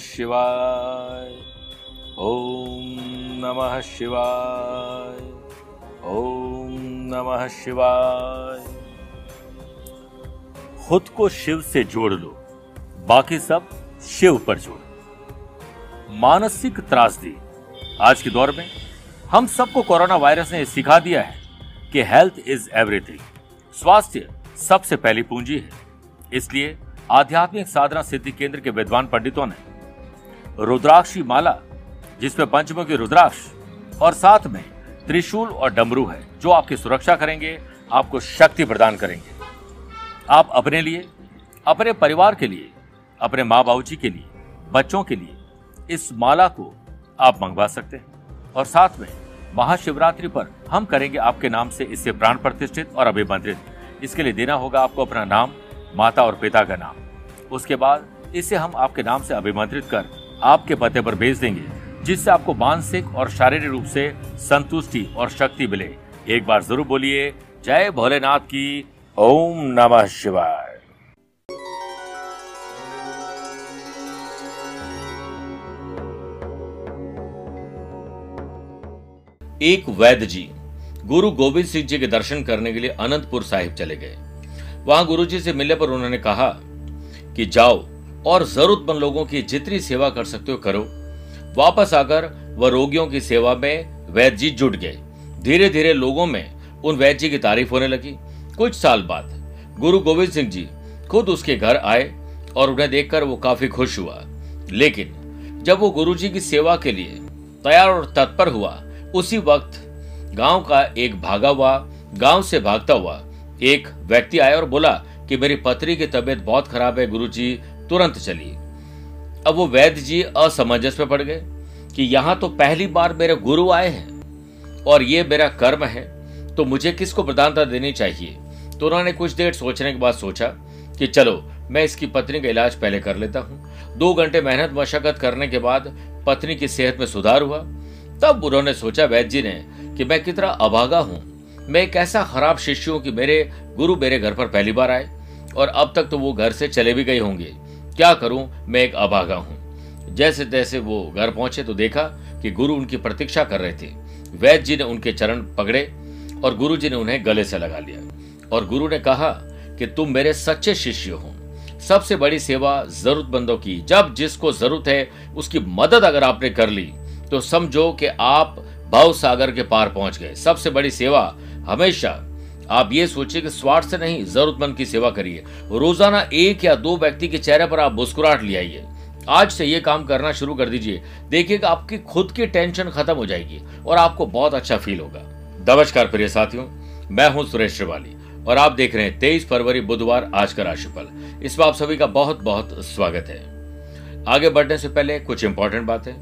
शिवाय। ओम नमः शिवाय। ओम नमः शिवाय। खुद को शिव से जोड़ लो, बाकी सब शिव पर जोड़ो। मानसिक त्रासदी आज के दौर में हम सबको कोरोना वायरस ने सिखा दिया है कि हेल्थ इज़ एवरीथिंग। स्वास्थ्य सबसे पहली पूंजी है। इसलिए आध्यात्मिक साधना सिद्धि केंद्र के विद्वान पंडितों ने रुद्राक्षी माला, जिसमें पंचमुखी रुद्राक्ष और साथ में त्रिशूल और डमरू है, जो आपकी सुरक्षा करेंगे, आपको शक्ति प्रदान करेंगे। आप अपने लिए, अपने परिवार के लिए, अपने माँ बाबू जी के लिए, बच्चों के लिए इस माला को आप मंगवा सकते हैं। और साथ में महाशिवरात्रि पर हम करेंगे आपके नाम से इससे प्राण प्रतिष्ठित और अभिमंत्रित। इसके लिए देना होगा आपको अपना नाम, माता और पिता का नाम। उसके बाद इसे हम आपके नाम से अभिमंत्रित कर आपके पते पर भेज देंगे, जिससे आपको मानसिक और शारीरिक रूप से संतुष्टि और शक्ति मिले। एक बार ज़रूर बोलिए, जय भोलेनाथ की ओम नमः शिवाय। एक वैद्य जी, गुरु गोविंद सिंह जी के दर्शन करने के लिए अनंतपुर साहिब चले गए। वहाँ गुरु जी से मिलने पर उन्होंने कहा कि जाओ और जरूरतमंद लोगों की जितनी सेवा कर सकते हो करो। वापस आकर वह रोगियों की सेवा में वैद्य जी जुट गए। धीरे धीरे लोगों में उन वैद्य जी की तारीफ़ होने लगी। कुछ साल बाद गुरु गोविंद सिंह जी खुद उसके घर आए और उन्हें देखकर वो काफ़ी खुश हुआ। लेकिन जब वो गुरु जी की सेवा के लिए तैयार और तत्पर हुआ, उसी वक्त गाँव का एक भागा हुआ, गाँव से भागता हुआ एक व्यक्ति आया और बोला कि मेरी पत्नी की तबीयत बहुत खराब है गुरुजी तुरंत चलिए। अब वो वैद्य जी असमंजस में पड़ गए कि यहाँ तो पहली बार मेरे गुरु आए हैं और ये मेरा कर्म है तो मुझे किसको प्रधानता देनी चाहिए? तो उन्होंने कुछ देर सोचने के बाद सोचा कि चलो, मैं इसकी पत्नी का इलाज पहले कर लेता हूँ। दो घंटे मेहनत मशक्कत करने के बाद पत्नी की सेहत में सुधार हुआ। तब उन्होंने सोचा, वैद्य जी ने, कि मैं कितना अभागा हूँ। मैं एक ऐसा खराब शिष्य हूँ कि मेरे गुरु मेरे घर पर पहली बार आए और अब तक तो वो घर से चले भी गए होंगे। क्या करूँ? मैं एक अभागा हूँ। जैसे तैसे वो घर पहुँचे तो देखा कि गुरु उनकी प्रतीक्षा कर रहे थे। वैद्य जी ने उनके चरण पकड़े और गुरु जी ने उन्हें गले से लगा लिया। और गुरु ने कहा कि तुम मेरे सच्चे शिष्य हो। सबसे बड़ी सेवा जरूरतमंदों की, जब जिसको ज़रूरत है, उसकी मदद अगर आपने कर ली तो समझो कि आप भाव सागर के पार पहुँच गए। सबसे बड़ी सेवा हमेशा आप ये सोचिए कि स्वार्थ से नहीं, जरूरतमंद की सेवा करिए। रोज़ाना एक या दो व्यक्ति के चेहरे पर आप मुस्कुराहट ले आइए। आज से ये काम करना शुरू कर दीजिए। देखिएगा आपकी खुद की टेंशन खत्म हो जाएगी और आपको बहुत अच्छा फील होगा। नमस्कार प्रिय साथियों, मैं हूँ सुरेश श्रिवाली और आप देख रहे हैं तेईस फरवरी बुधवार आज का राशिफल। इसमें आप सभी का बहुत बहुत स्वागत है। आगे बढ़ने से पहले कुछ इंपॉर्टेंट बातें।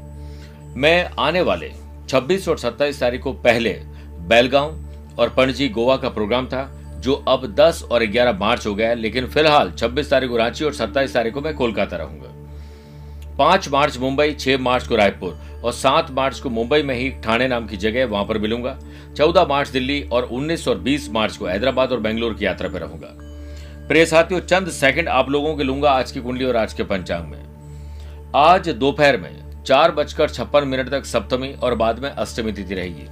मैं आने वाले 26 और 27 तारीख को पहले बेलगांव और पणजी गोवा का प्रोग्राम था, जो अब 10 और 11 मार्च हो गया है, लेकिन फ़िलहाल 26 तारीख को रांची और 27 तारीख को मैं कोलकाता रहूँगा। 5 मार्च मुंबई 6 मार्च को रायपुर और 7 मार्च को मुंबई में ही ठाणे नाम की जगह वहाँ पर मिलूँगा। 14 मार्च दिल्ली और 19 और 20 मार्च को हैदराबाद और बेंगलुरु की यात्रा पर रहूँगा। प्रिय साथियों, चंद सेकंड आप लोगों के लूँगा आज की कुंडली और आज के पंचांग में। आज दोपहर में चार बजकर छप्पन मिनट तक सप्तमी और बाद में अष्टमी तिथि रहेगी।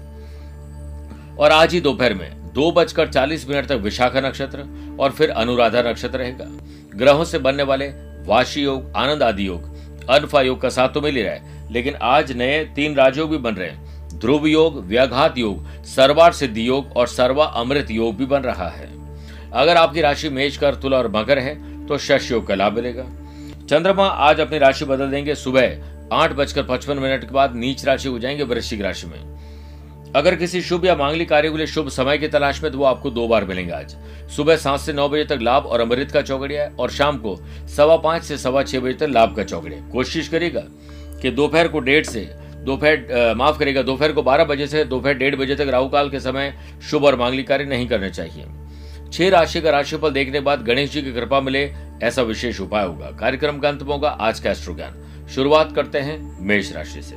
और आज ही दोपहर में दो बजकर चालीस मिनट तक विशाखा नक्षत्र और फिर अनुराधा नक्षत्र रहेगा। ग्रहों से बनने वाले वाशी योग, आनंद आदि योग अनफा योग का साथ तो मिल ही रहा है, लेकिन आज नए तीन राजयोग भी बन रहे हैं। ध्रुव योग, व्याघात योग, सर्वार सिद्धि योग और सर्वा अमृत योग भी बन रहा है। अगर आपकी राशि मेष, कर, तुला और मकर है तो शश योग का लाभ मिलेगा। चंद्रमा आज अपनी राशि बदल देंगे। सुबह आठ बजकर पचपन मिनट के बाद नीच राशि हो जाएँगे, वृश्चिक राशि में। अगर किसी शुभ या मांगलिक कार्य के लिए शुभ समय की तलाश में तो वो आपको दो बार मिलेंगे आज। सुबह सात से नौ बजे तक लाभ और अमृत का चौकड़िया है, और शाम को सवा पाँच से सवा छह बजे तक लाभ का चौकड़िया कोशिश करेगा कि दोपहर को डेढ़ से, दोपहर माफ़ करेगा दोपहर को बारह बजे से दोपहर डेढ़ बजे तक राहु काल के समय शुभ और मांगलिक कार्य नहीं करने चाहिए। छह राशि का राशिफल देखने के बाद गणेश जी की कृपा मिले, ऐसा विशेष उपाय होगा। कार्यक्रम का अंत होगा आज का ज्ञान शुरुआत करते हैं मेष राशि से।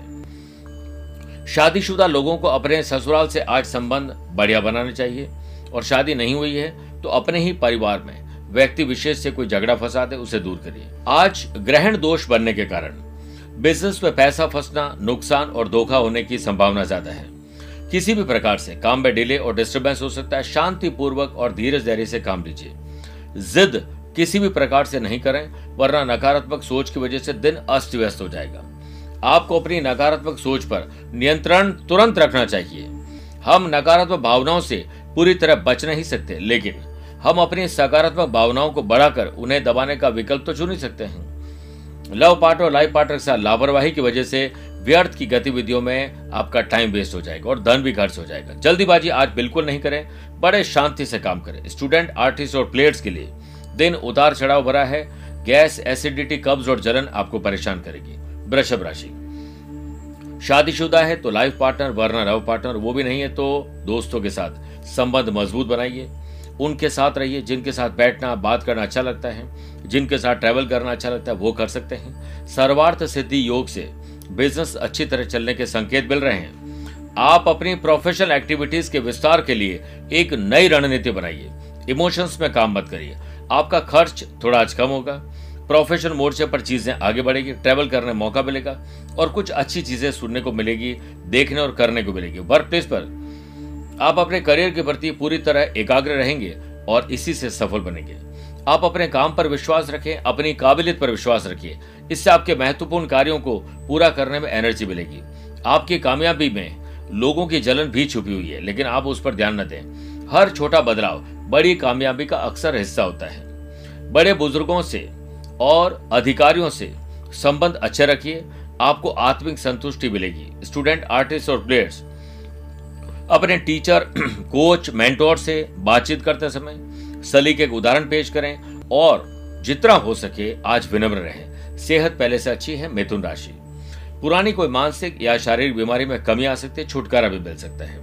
शादीशुदा लोगों को अपने ससुराल से आज संबंध बढ़िया बनाना चाहिए। और शादी नहीं हुई है तो अपने ही परिवार में व्यक्ति विशेष से कोई झगड़ा फसाद है उसे दूर करिए। आज ग्रहण दोष बनने के कारण बिज़नेस में पैसा फंसना, नुकसान और धोखा होने की संभावना ज़्यादा है। किसी भी प्रकार से काम में डिले और डिस्टर्बेंस हो सकता है। शांतिपूर्वक और धीरज धैर्य से काम लीजिए। जिद किसी भी प्रकार से नहीं करें, वरना नकारात्मक सोच की वजह से दिन अस्त व्यस्त हो जाएगा। आपको अपनी नकारात्मक सोच पर नियंत्रण तुरंत रखना चाहिए। हम नकारात्मक भावनाओं से पूरी तरह बच नहीं सकते, लेकिन हम अपनी सकारात्मक भावनाओं को बढ़ाकर उन्हें दबाने का विकल्प तो चुन ही सकते हैं। लव पार्टनर और लाइफ पार्टनर के साथ लापरवाही की वजह से व्यर्थ की गतिविधियों में आपका टाइम वेस्ट हो जाएगा और धन भी खर्च हो जाएगा। जल्दीबाजी आज बिल्कुल नहीं करें, बड़े शांति से काम करें। स्टूडेंट आर्टिस्ट और प्लेयर्स के लिए दिन उतार चढ़ाव भरा है। गैस एसिडिटी कब्ज और जलन आपको परेशान करेगी। वृषभ राशि। शादीशुदा है तो लाइफ पार्टनर वरना लव पार्टनर वो भी नहीं है तो दोस्तों के साथ संबंध मज़बूत बनाइए। उनके साथ रहिए, जिनके साथ बैठना, बात करना अच्छा लगता है, जिनके साथ ट्रैवल करना अच्छा लगता है, वो कर सकते हैं। सर्वार्थ सिद्धि योग से बिज़नेस अच्छी तरह चलने के संकेत मिल रहे हैं। आप अपनी प्रोफेशनल एक्टिविटीज़ के विस्तार के लिए एक नई रणनीति बनाइए। इमोशंस में काम मत करिए। आपका खर्च थोड़ा आज कम होगा। प्रोफेशनल मोर्चे पर चीज़ें आगे बढ़ेगी ट्रेवल करने मौका मिलेगा और कुछ अच्छी चीज़ें सुनने को मिलेगी, देखने और करने को मिलेगी। वर्क प्लेस पर आप अपने करियर के प्रति पूरी तरह एकाग्र रहेंगे और इसी से सफल बनेंगे। आप अपने काम पर विश्वास रखें, अपनी काबिलियत पर विश्वास रखिए। इससे आपके महत्वपूर्ण कार्यों को पूरा करने में एनर्जी मिलेगी। आपकी कामयाबी में लोगों की जलन भी छुपी हुई है, लेकिन आप उस पर ध्यान न दें। हर छोटा बदलाव बड़ी कामयाबी का अक्सर हिस्सा होता है। बड़े बुज़ुर्गों से और अधिकारियों से संबंध अच्छे रखिए, आपको आत्मिक संतुष्टि मिलेगी। स्टूडेंट आर्टिस्ट और प्लेयर्स अपने टीचर कोच मेंटोर से बातचीत करते समय सलीके के उदाहरण पेश करें और जितना हो सके आज विनम्र रहें। सेहत पहले से अच्छी है, मिथुन राशि। पुरानी कोई मानसिक या शारीरिक बीमारी में कमी आ सकती है, छुटकारा भी मिल सकता है।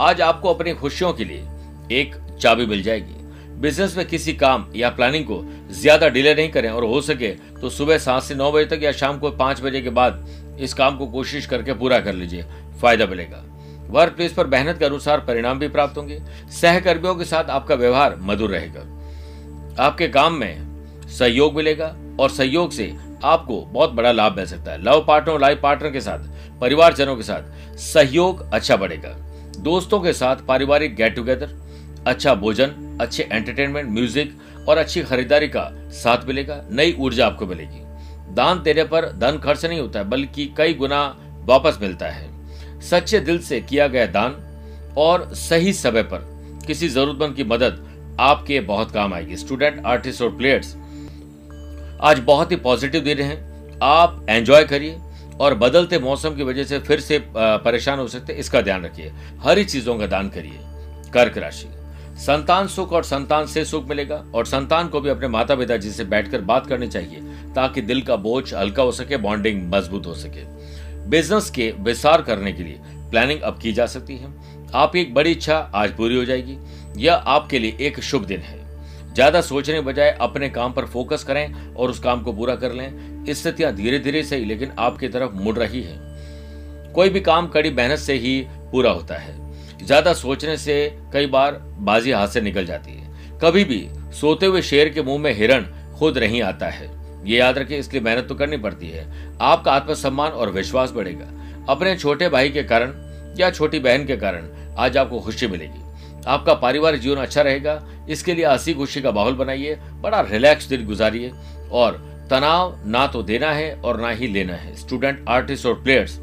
आज आपको अपनी खुशियों के लिए एक चाबी मिल जाएगी। बिज़नेस में किसी काम या प्लानिंग को ज़्यादा डिले नहीं करें और हो सके तो सुबह सात से नौ बजे तक या शाम को पाँच बजे के बाद इस काम को कोशिश करके पूरा कर लीजिए, फ़ायदा मिलेगा। वर्क प्लेस पर मेहनत के अनुसार परिणाम भी प्राप्त होंगे, सहकर्मियों के साथ आपका व्यवहार मधुर रहेगा। आपके काम में सहयोग मिलेगा और सहयोग से आपको बहुत बड़ा लाभ मिल सकता है। लव पार्टनर और लाइफ पार्टनर के साथ, परिवारजनों के साथ सहयोग अच्छा बढ़ेगा। दोस्तों के साथ पारिवारिक गेट टुगेदर अच्छा भोजन, अच्छे एंटरटेनमेंट म्यूज़िक और अच्छी खरीदारी का साथ मिलेगा, नई ऊर्जा आपको मिलेगी। दान देने पर धन खर्च नहीं होता है बल्कि कई गुना वापस मिलता है। सच्चे दिल से किया गया दान और सही समय पर किसी जरूरतमंद की मदद आपके बहुत काम आएगी। स्टूडेंट आर्टिस्ट और प्लेयर्स आज बहुत ही पॉजिटिव दिन है। आप एंजॉय करिए और बदलते मौसम की वजह से फिर से परेशान हो सकते इसका ध्यान रखिए। हरी चीज़ों का दान करिए। कर्क राशि। संतान सुख और संतान से सुख मिलेगा और संतान को भी अपने माता पिता जी से बैठकर बात करनी चाहिए, ताकि दिल का बोझ हल्का हो सके, बॉन्डिंग मज़बूत हो सके। बिज़नेस के विस्तार करने के लिए प्लानिंग अब की जा सकती है। आपकी एक बड़ी इच्छा आज पूरी हो जाएगी। यह आपके लिए एक शुभ दिन है। ज़्यादा सोचने बजाय अपने काम पर फोकस करें और उस काम को पूरा कर लें। स्थितियाँ धीरे धीरे सही, लेकिन आपकी तरफ़ मुड़ रही है। कोई भी काम कड़ी मेहनत से ही पूरा होता है। ज़्यादा सोचने से कई बार बाजी हाथ से निकल जाती है। कभी भी सोते हुए शेर के मुँह में हिरण खुद नहीं आता है। ये याद रखें, इसलिए मेहनत तो करनी पड़ती है। आपका आत्मसम्मान और विश्वास बढ़ेगा। अपने छोटे भाई के कारण या छोटी बहन के कारण आज आपको खुशी मिलेगी। आपका पारिवारिक जीवन अच्छा रहेगा। इसके लिए हँसी खुशी का माहौल बनाइए, बड़ा रिलैक्स दिन गुजारिए। और तनाव ना तो देना है और ना ही लेना है। स्टूडेंट आर्टिस्ट और प्लेयर्स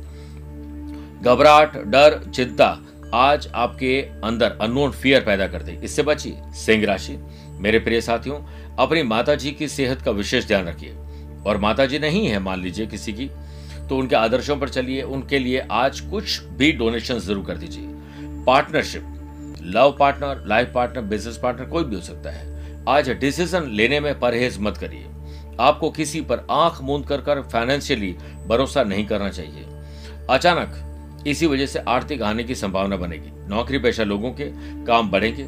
घबराहट, डर, चिंता आज आपके अंदर अननोन फियर पैदा कर दे इससे बची सिंह राशि, मेरे प्रिय साथियों, अपनी माता जी की सेहत का विशेष ध्यान रखिए। और माता जी नहीं है, मान लीजिए किसी की तो उनके आदर्शों पर चलिए। उनके लिए आज कुछ भी डोनेशन ज़रूर कर दीजिए। Partnership love partner life partner business partner कोई भी हो सकता है। आज डिसीज़न लेने में परहेज मत करिए। आपको किसी पर आँख मूंद कर कर फाइनेंशियली भरोसा नहीं करना चाहिए। अचानक इसी वजह से आर्थिक हानि की संभावना बनेगी। नौकरी पेशा लोगों के काम बढ़ेंगे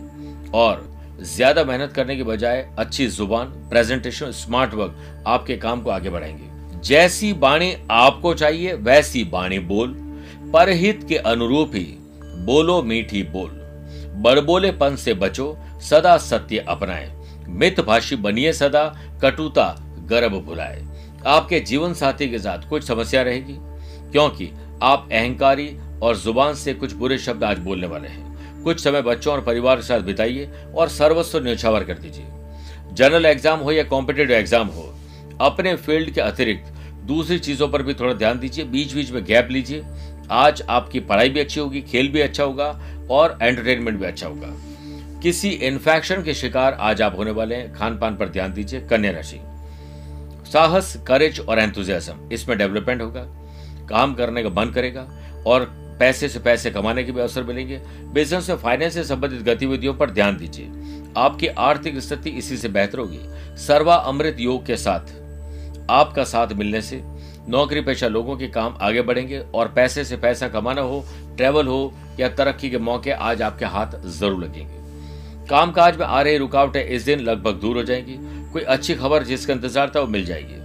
और ज़्यादा मेहनत करने के बजाय अच्छी ज़ुबान प्रेजेंटेशन स्मार्ट वर्क आपके काम को आगे बढ़ाएँगे। जैसी बाणी आपको चाहिए, वैसी बाणी बोल। परहित के अनुरूप ही बोलो मीठी बोल। बड़बोलेपन से बचो, सदा सत्य अपनाए। मित भाषी बनिए सदा, कटुता गर्भ भुलाए। आपके जीवन साथी के साथ कुछ समस्या रहेगी, क्योंकि आप अहंकारी और ज़ुबान से कुछ बुरे शब्द आज बोलने वाले हैं। कुछ समय बच्चों और परिवार के साथ बिताइए और सर्वस्व न्यौछावर कर दीजिए। जनरल एग्ज़ाम हो या कॉम्पिटेटिव एग्ज़ाम हो, अपने फ़ील्ड के अतिरिक्त दूसरी चीज़ों पर भी थोड़ा ध्यान दीजिए बीच बीच में गैप लीजिए। आज आपकी पढ़ाई भी अच्छी होगी, खेल भी अच्छा होगा और एंटरटेनमेंट भी अच्छा होगा। किसी इन्फेक्शन के शिकार आज आप होने वाले हैं। खान पान पर ध्यान दीजिए। कन्या राशि। साहस करेज और एंथुजियाज्म इसमें डेवलपमेंट होगा। काम करने का मन करेगा और पैसे से पैसे कमाने के भी अवसर मिलेंगे। बिज़नेस में फाइनेंस से संबंधित गतिविधियों पर ध्यान दीजिए। आपकी आर्थिक स्थिति इसी से बेहतर होगी। सर्वा अमृत योग के साथ, आपका साथ मिलने से नौकरी पेशा लोगों के काम आगे बढ़ेंगे और पैसे से पैसा कमाना हो ट्रेवल हो या तरक्की के मौके आज आपके हाथ ज़रूर लगेंगे। कामकाज में आ रही रुकावटें इस दिन लगभग दूर हो जाएँगी। कोई अच्छी खबर जिसका इंतज़ार था वो मिल जाएगी।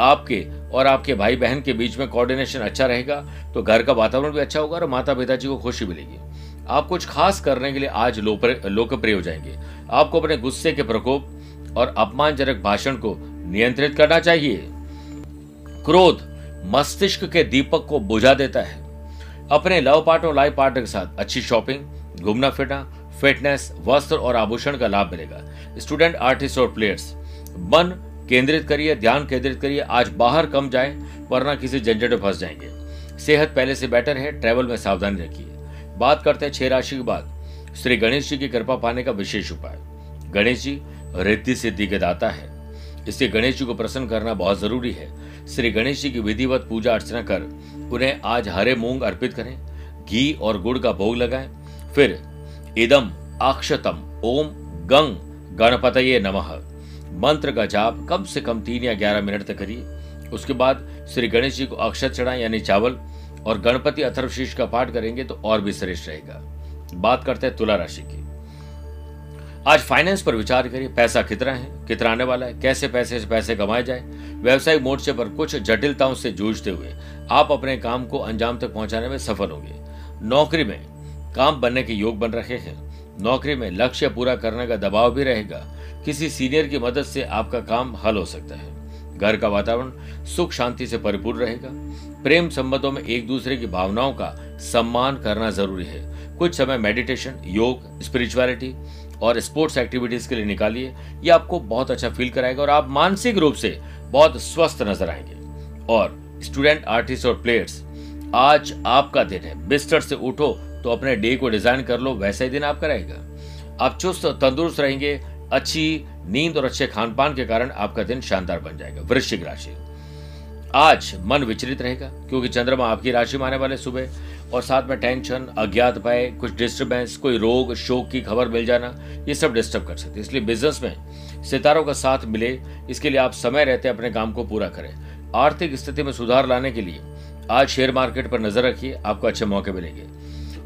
आपके और आपके भाई बहन के बीच में कोऑर्डिनेशन अच्छा रहेगा तो घर का वातावरण भी अच्छा होगा और माता पिताजी को खुशी मिलेगी। आप कुछ खास करने के लिए आज लोकप्रिय हो जाएँगे। आपको अपने गुस्से के प्रकोप और अपमानजनक भाषण को नियंत्रित करना चाहिए। क्रोध मस्तिष्क के दीपक को बुझा देता है। अपने लव पार्टनर और लाइफ पार्टनर के साथ अच्छी शॉपिंग, घूमना फिरना, फिटनेस, वस्त्र और आभूषण का लाभ मिलेगा। स्टूडेंट, आर्टिस्ट और प्लेयर्स, मन केंद्रित करिए, ध्यान केंद्रित करिए, आज बाहर कम जाए, वरना किसी झंझट में फंस जाएँगे। सेहत पहले से बेटर है, ट्रेवल में सावधानी रखिए। बात करते हैं छह राशि के बाद श्री गणेश जी की कृपा पाने का विशेष उपाय। गणेश जी, रिद्धि सिद्धि के दाता है। इसलिए गणेश जी को प्रसन्न करना बहुत ज़रूरी है। श्री गणेश जी की विधिवत पूजा अर्चना कर उन्हें आज हरे मूंग अर्पित करें, घी और गुड़ का भोग लगाएँ। फिर इदम अक्षतम ओम गंग गणपत नमः। मंत्र का जाप कम से कम तीन या ग्यारह मिनट तक करिए। उसके बाद श्री गणेश जी को अक्षत चढ़ाएँ, यानी चावल, और गणपति अथर्वशीष का पाठ करेंगे तो और भी श्रेष्ठ रहेगा। बात करते हैं तुला राशि की। आज फाइनेंस पर विचार करिए, पैसा कितना है, कितना आने वाला है, कैसे पैसे से पैसे कमाए जाए, व्यवसायिक मोर्चे पर कुछ जटिलताओं से जूझते हुए आप अपने काम को अंजाम तक पहुँचाने में सफल होंगे। नौकरी में काम बनने के योग बन रहे हैं। नौकरी में लक्ष्य पूरा करने का दबाव भी रहेगा। किसी सीनियर की मदद से आपका काम हल हो सकता है। घर का वातावरण सुख शांति से परिपूर्ण रहेगा। प्रेम संबंधों में एक दूसरे की भावनाओं का सम्मान करना ज़रूरी है। कुछ समय मेडिटेशन योग स्पिरिचुअलिटी और स्पोर्ट्स एक्टिविटीज़ के लिए निकालिए। ये आपको बहुत अच्छा फील कराएगा और आप मानसिक रूप से बहुत स्वस्थ नज़र आएँगे। और स्टूडेंट आर्टिस्ट और प्लेयर्स आज आपका दिन है। बिस्तर से उठो तो अपने डे को डिज़ाइन कर लो, वैसा ही दिन आपका रहेगा। आप चुस्त, तंदुरुस्त रहेंगे अच्छी नींद और अच्छे खान पान के कारण आपका दिन शानदार बन जाएगा। वृश्चिक राशि। आज मन विचलित रहेगा, क्योंकि चंद्रमा आपकी राशि में आने वाले सुबह, और साथ में टेंशन, अज्ञात भय, कुछ डिस्टर्बेंस कोई रोग, शोक की खबर मिल जाना, ये सब डिस्टर्ब कर सकते इसलिए बिज़नेस में सितारों का साथ मिले, इसके लिए आप समय रहते अपने काम को पूरा करें। आर्थिक स्थिति में सुधार लाने के लिए आज शेयर मार्केट पर नज़र रखिए, आपको अच्छे मौके मिलेंगे।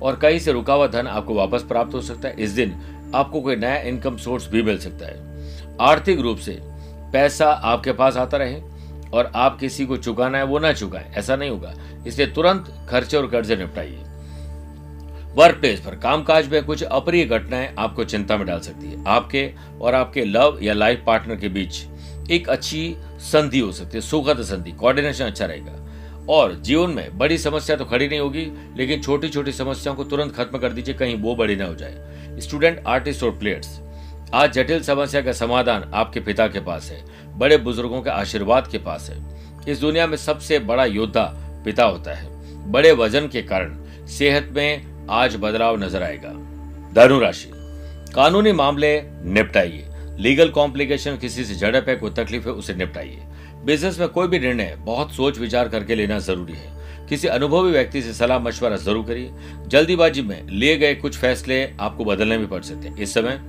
और कहीं से रुका हुआ धन आपको वापस प्राप्त हो सकता है। इस दिन आपको कोई नया इनकम सोर्स भी मिल सकता है। आर्थिक रूप से पैसा आपके पास आता रहे और आप किसी को चुकाना है, वो ना चुकाए। ऐसा नहीं होगा। इसलिए तुरंत खर्चे और कर्जे निपटाइए। वर्क प्लेस पर कामकाज में कुछ अप्रिय घटनाएँ आपको चिंता में डाल सकती है। आपके और आपके लव या लाइफ पार्टनर के बीच एक अच्छी संधि हो सकती है, सुखद संधि कोऑर्डिनेशन अच्छा रहेगा। और जीवन में बड़ी समस्या तो खड़ी नहीं होगी, लेकिन छोटी छोटी समस्याओं को तुरंत खत्म कर दीजिए, कहीं वो बड़ी ना हो जाए। स्टूडेंट आर्टिस्ट और प्लेयर्स आज जटिल समस्या का समाधान आपके पिता के पास है, बड़े बुज़ुर्गों के आशीर्वाद के पास है। इस दुनिया में सबसे बड़ा योद्धा पिता होता है। बड़े वज़न के कारण सेहत में आज बदलाव नज़र आएगा। धनु राशि, कानूनी मामले निपटाइए। लीगल कॉम्प्लिकेशन किसी से झड़प है, कोई तकलीफ़ है, उसे निपटाइए। बिज़नेस में कोई भी निर्णय बहुत सोच विचार करके लेना ज़रूरी है। किसी अनुभवी व्यक्ति से सलाह मशवरा ज़रूर करिए। जल्दीबाजी में लिए गए कुछ फैसले आपको बदलने भी पड़ सकते हैं। इस समय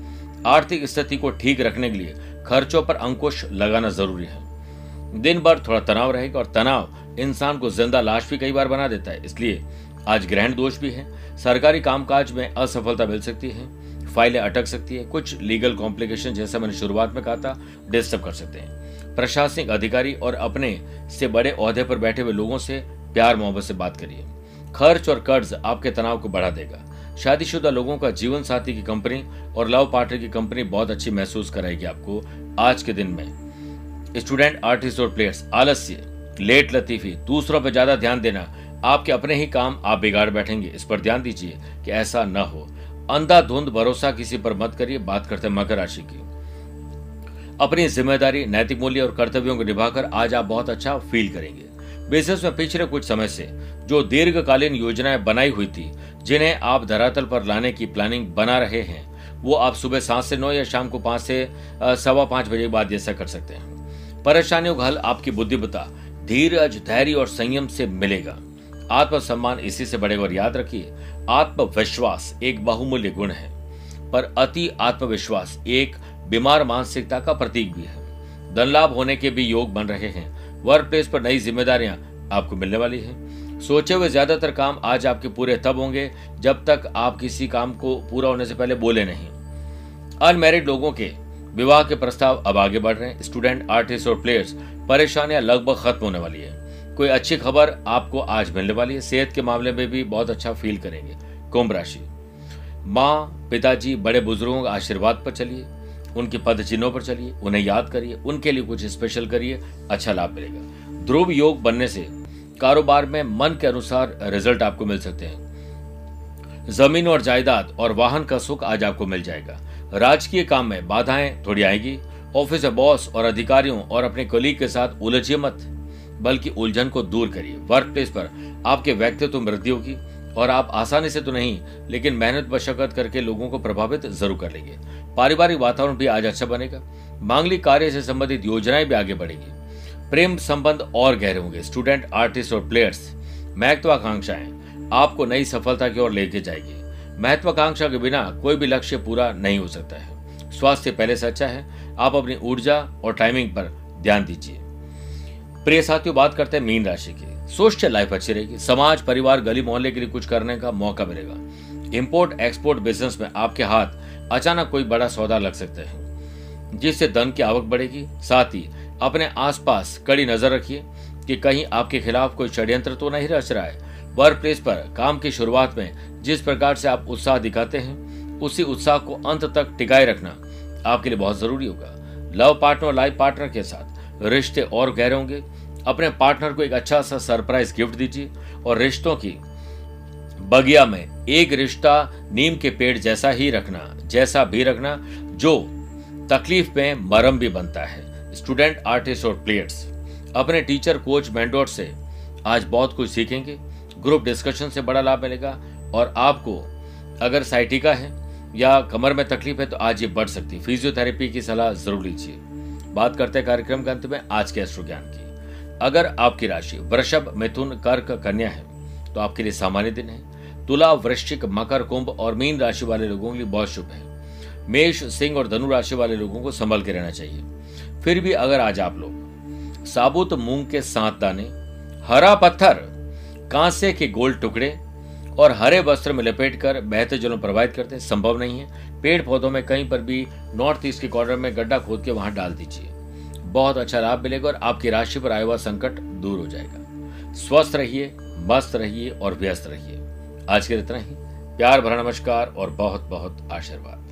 आर्थिक स्थिति को ठीक रखने के लिए खर्चों पर अंकुश लगाना ज़रूरी है। दिन भर थोड़ा तनाव रहेगा और तनाव इंसान को ज़िंदा लाश भी कई बार बना देता है। इसलिए आज ग्रहण दोष भी है। सरकारी कामकाज में असफलता मिल सकती है। फाइलें अटक सकती है। कुछ लीगल कॉम्प्लिकेशन जैसा मैंने शुरुआत में कहा था, डिस्टर्ब कर सकते हैं। प्रशासनिक अधिकारी और अपने से बड़े अहदे पर बैठे हुए लोगों से प्यार मोहब्बत से बात करिए। खर्च और कर्ज आपके तनाव को बढ़ा देगा। शादीशुदा लोगों का जीवन साथी की कंपनी और लव पार्टनर की कंपनी बहुत अच्छी महसूस कराएगी आपको आज के दिन में। स्टूडेंट, आर्टिस्ट और प्लेयर्स, आलस्य, लेट लतीफी, दूसरों पर ज़्यादा ध्यान देना, आपके अपने ही काम, आप बिगाड़ बैठेंगे। इस पर ध्यान दीजिए कि ऐसा न हो। अंधाधुंध भरोसा किसी पर मत करिए, बात करते मकर राशि की। अपनी ज़िम्मेदारी, नैतिक मूल्य और कर्तव्यों को निभाकर आज आप बहुत अच्छा फील करेंगे। बिज़नेस में पिछले कुछ समय से जो दीर्घकालीन योजनाएँ बनाई हुई थी, जिन्हें आप धरातल पर लाने की प्लानिंग बना रहे हैं, वो आप सुबह सात से नौ या शाम को पाँच से सवा पाँच बजे बाद जैसा कर सकते हैं। परेशानियों का हल आपकी बुद्धिमता धीरज, धैर्य और संयम से मिलेगा। आत्मसम्मान इसी से बढ़ेगा और याद रखिए, आत्मविश्वास एक बहुमूल्य गुण है। पर अति आत्मविश्वास एक बीमार मानसिकता का प्रतीक भी है। धन लाभ होने के भी योग बन रहे हैं। वर्क प्लेस पर नई जिम्मेदारियाँ आपको मिलने वाली हैं। सोचे हुए ज़्यादातर काम आज आपके पूरे तब होंगे जब तक आप किसी काम को पूरा होने से पहले बोले नहीं। अनमेरिड लोगों के विवाह के प्रस्ताव अब आगे बढ़ रहे हैं। स्टूडेंट, आर्टिस्ट और प्लेयर्स परेशानियाँ लगभग खत्म होने वाली है। कोई अच्छी खबर आपको आज मिलने वाली है। सेहत के मामले में भी बहुत अच्छा फील करेंगे। कुंभ राशि। माँ, पिताजी, बड़े बुज़ुर्गों के आशीर्वाद पर चलिए। उनके पद चिन्हों पर चलिए, उन्हें याद करिए, उनके लिए कुछ स्पेशल करिए अच्छा लाभ मिलेगा। ध्रुव योग बनने से कारोबार में मन के अनुसार रिज़ल्ट आपको मिल सकते हैं। ज़मीन और जायदाद और वाहन का सुख आज आपको मिल जाएगा। राजकीय काम में बाधाएँ थोड़ी आएगी। ऑफ़िस में बॉस और अधिकारियों और अपने कोलीग के साथ उलझिए मत, बल्कि उलझन को दूर करिए। वर्क प्लेस पर आपके व्यक्तित्व वृद्धि होगी। और आप आसानी से तो नहीं, लेकिन मेहनत मशक्कत करके लोगों को प्रभावित ज़रूर कर लेंगे। पारिवारिक वातावरण भी आज अच्छा बनेगा। मांगलिक कार्य से संबंधित योजनाएँ भी आगे बढ़ेगी। प्रेम संबंध और गहरे होंगे। स्टूडेंट, आर्टिस्ट और प्लेयर्स, महत्वाकांक्षाएँ आपको नई सफलता की ओर लेके जाएगी। महत्वाकांक्षा के बिना कोई भी लक्ष्य पूरा नहीं हो सकता है। स्वास्थ्य पहले से अच्छा है। आप अपनी ऊर्जा और टाइमिंग पर ध्यान दीजिए। प्रिय साथियों, बात करते हैं मीन राशि की। सोशल लाइफ अच्छी रहेगी। समाज, परिवार, गली मोहल्ले के लिए कुछ करने का मौका मिलेगा। इम्पोर्ट एक्सपोर्ट बिज़नेस में आपके हाथ अचानक कोई बड़ा सौदा लग सकते हैं, जिससे धन की आवक बढ़ेगी। साथ ही अपने आसपास कड़ी नज़र रखिए कि कहीं आपके खिलाफ कोई षड्यंत्र तो नहीं रच रहा है। वर्क प्लेस पर काम की शुरुआत में जिस प्रकार से आप उत्साह दिखाते हैं, उसी उत्साह को अंत तक टिकाए रखना आपके लिए बहुत ज़रूरी होगा। लव पार्टनर लाइफ पार्टनर के साथ रिश्ते और गहरे होंगे। अपने पार्टनर को एक अच्छा सा सरप्राइज़ गिफ्ट दीजिए और रिश्तों की बगिया में एक रिश्ता नीम के पेड़ जैसा ही रखना, जैसा भी रखना, जो तकलीफ़ में मरम भी बनता है। स्टूडेंट आर्टिस्ट और प्लेयर्स अपने टीचर कोच मेंटोर से आज बहुत कुछ सीखेंगे। ग्रुप डिस्कशन से बड़ा लाभ मिलेगा और आपको अगर साइटिका है या कमर में तकलीफ़ है तो आज ये बढ़ सकती है। फिजियोथेरेपी की सलाह ज़रूर लीजिए। बात करते हैं कार्यक्रम के अंत में, आज के एस्ट्रो ज्ञान की। अगर आपकी राशि वृषभ, मिथुन, कर्क, कन्या है तो आपके लिए सामान्य दिन है। तुला, वृश्चिक, मकर, कुंभ और मीन राशि वाले लोगों के लिए बहुत शुभ है। मेष, सिंह और धनु राशि वाले लोगों को संभल के रहना चाहिए। फिर भी अगर आज आप लोग साबुत मूंग के सात दाने, हरा पत्थर, कांसे के गोल टुकड़े और हरे वस्त्र में लपेट कर बहते जलों प्रवाहित करते हैं, संभव नहीं है। पेड़ पौधों में कहीं पर भी नॉर्थ ईस्ट के कॉर्नर में गड्ढा खोद के वहाँ डाल दीजिए। बहुत अच्छा लाभ मिलेगा और आपकी राशि पर आया हुआ संकट दूर हो जाएगा। स्वस्थ रहिए, मस्त रहिए और व्यस्त रहिए। आज के इतना ही। प्यार, भरा नमस्कार और बहुत बहुत आशीर्वाद।